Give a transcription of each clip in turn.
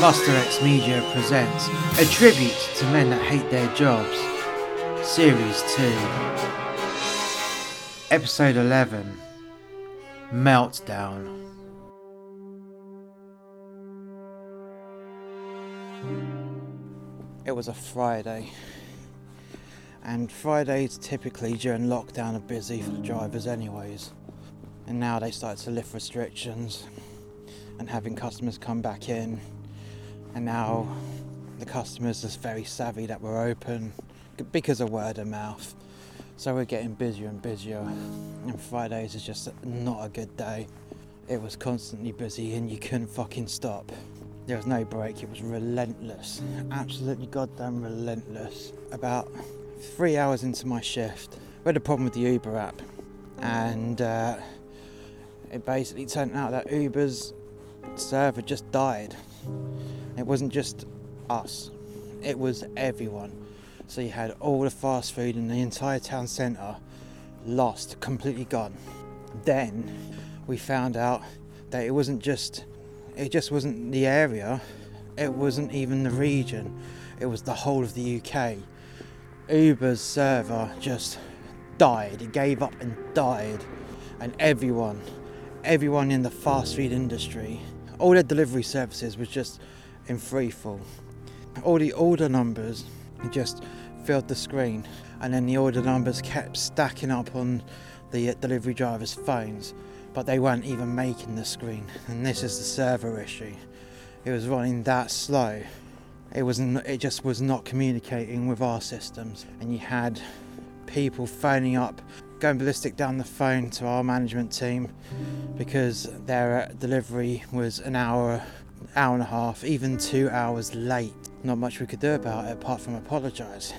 Muster X Media presents a tribute to men that hate their jobs. Series 2, Episode 11 Meltdown. It was a Friday, and Fridays typically during lockdown are busy for the drivers, anyways. And now they start to lift restrictions and having customers come back in. And now the customers are very savvy that we're open because of word of mouth. So we're getting busier and busier. And Fridays is just not a good day. It was constantly busy and you couldn't fucking stop. There was no break, it was relentless. Absolutely goddamn relentless. About three hours into my shift, we had a problem with the Uber app. And uh, it basically turned out that Uber's server just died. It wasn't just us, it was everyone. So you had all the fast food in the entire town centre lost, completely gone. Then we found out that it wasn't just it just wasn't the area, it wasn't even the region, it was the whole of the UK. Uber's server just died, it gave up and died, and everyone, everyone in the fast food industry, all their delivery services was just in free fall. All the order numbers just filled the screen, and then the order numbers kept stacking up on the uh, delivery drivers' phones but they weren't even making the screen. And this is the server issue. It was running that slow. It was it just was not communicating with our systems, and you had people phoning up, going ballistic down the phone to our management team because their uh, delivery was an hour, hour and a half, even two hours late. Not much we could do about it apart from apologise.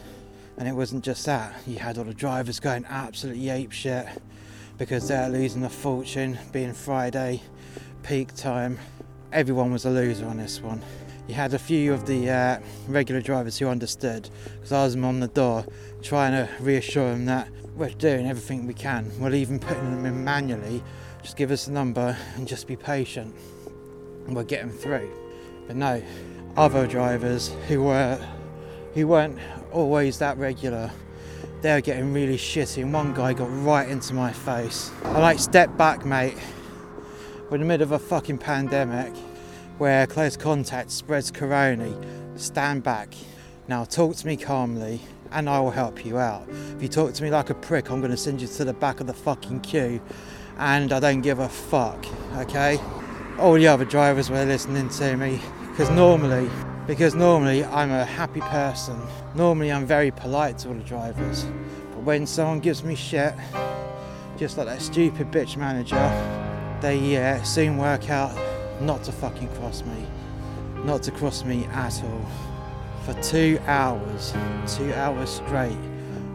And it wasn't just that. You had all the drivers going absolutely ape shit because they're losing a fortune being Friday, peak time. Everyone was a loser on this one. You had a few of the uh, regular drivers who understood because I was on the door trying to reassure them that we're doing everything we can. We're even putting them in manually. Just give us a number and just be patient. We'll get them through. But no, other drivers who were who weren't always that regular they were getting really shitty, and one guy got right into my face. I like step back, mate. We're in the middle of a fucking pandemic where close contact spreads corona. Stand back. Now talk to me calmly and I will help you out. If you talk to me like a prick, I'm going to send you to the back of the fucking queue and I don't give a fuck, okay? All the other drivers were listening to me because normally because normally I'm a happy person. Normally I'm very polite to all the drivers. But when someone gives me shit, just like that stupid bitch manager, they uh, soon work out not to fucking cross me. Not to cross me at all. For two hours, two hours straight,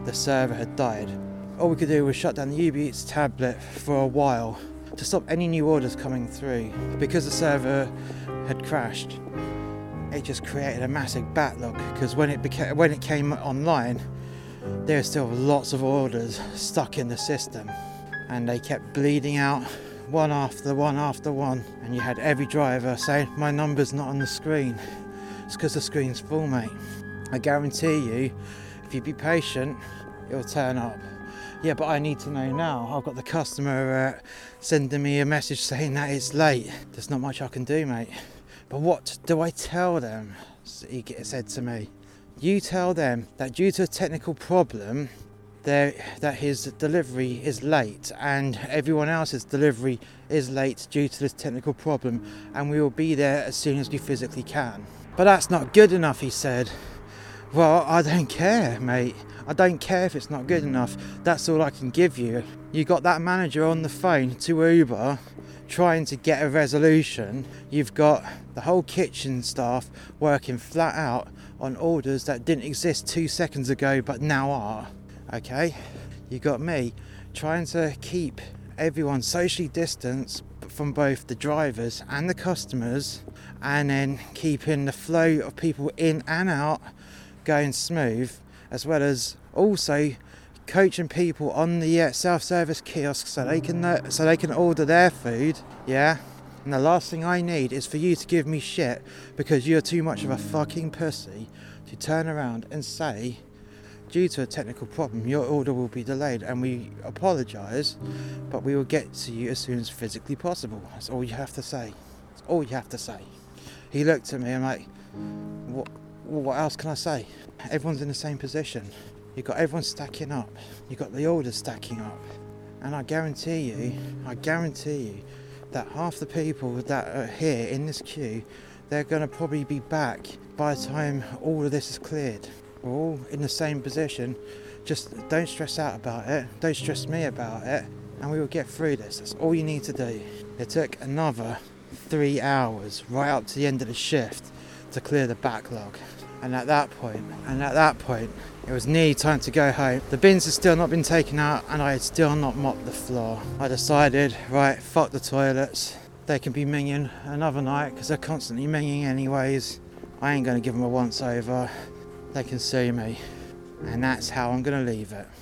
the server had died. All we could do was shut down the Uber Eats tablet for a while to stop any new orders coming through because the server had crashed it just created a massive backlog because when it became when it came online, there were still lots of orders stuck in the system, and they kept bleeding out one after one after one, and you had every driver saying, "My number's not on the screen." It's because the screen's full, mate. I guarantee you, if you be patient, it'll turn up. Yeah, but I need to know now. I've got the customer uh, sending me a message saying that it's late. There's not much I can do, mate. But what do I tell them? He said to me. You tell them that due to a technical problem, that his delivery is late and everyone else's delivery is late due to this technical problem, and we will be there as soon as we physically can. But that's not good enough, he said. Well, I don't care, mate. I don't care if it's not good enough. That's all I can give you. You got that manager on the phone to Uber trying to get a resolution, you've got the whole kitchen staff working flat out on orders that didn't exist two seconds ago but now are. Okay? You got me trying to keep everyone socially distanced from both the drivers and the customers and then keeping the flow of people in and out going smooth as well as also coaching people on the uh, self-service kiosks so they can uh, so they can order their food yeah And the last thing I need is for you to give me shit because you're too much of a fucking pussy to turn around and say, due to a technical problem, your order will be delayed and we apologise, but we will get to you as soon as physically possible. That's all you have to say. That's all you have to say. He looked at me and like, what, what else can I say? Everyone's in the same position. You've got everyone stacking up. You've got the orders stacking up. And I guarantee you, I guarantee you, that half the people that are here in this queue, they're going to probably be back by the time all of this is cleared. We're all in the same position. Just don't stress out about it. Don't stress me about it. And we will get through this. That's all you need to do. It took another three hours right up to the end of the shift to clear the backlog. And at that point, and at that point, it was nearly time to go home. The bins had still not been taken out, and I had still not mopped the floor. I decided, right, fuck the toilets. They can be minging another night because they're constantly minging anyways. I ain't gonna give them a once over. They can see me, and that's how I'm gonna leave it.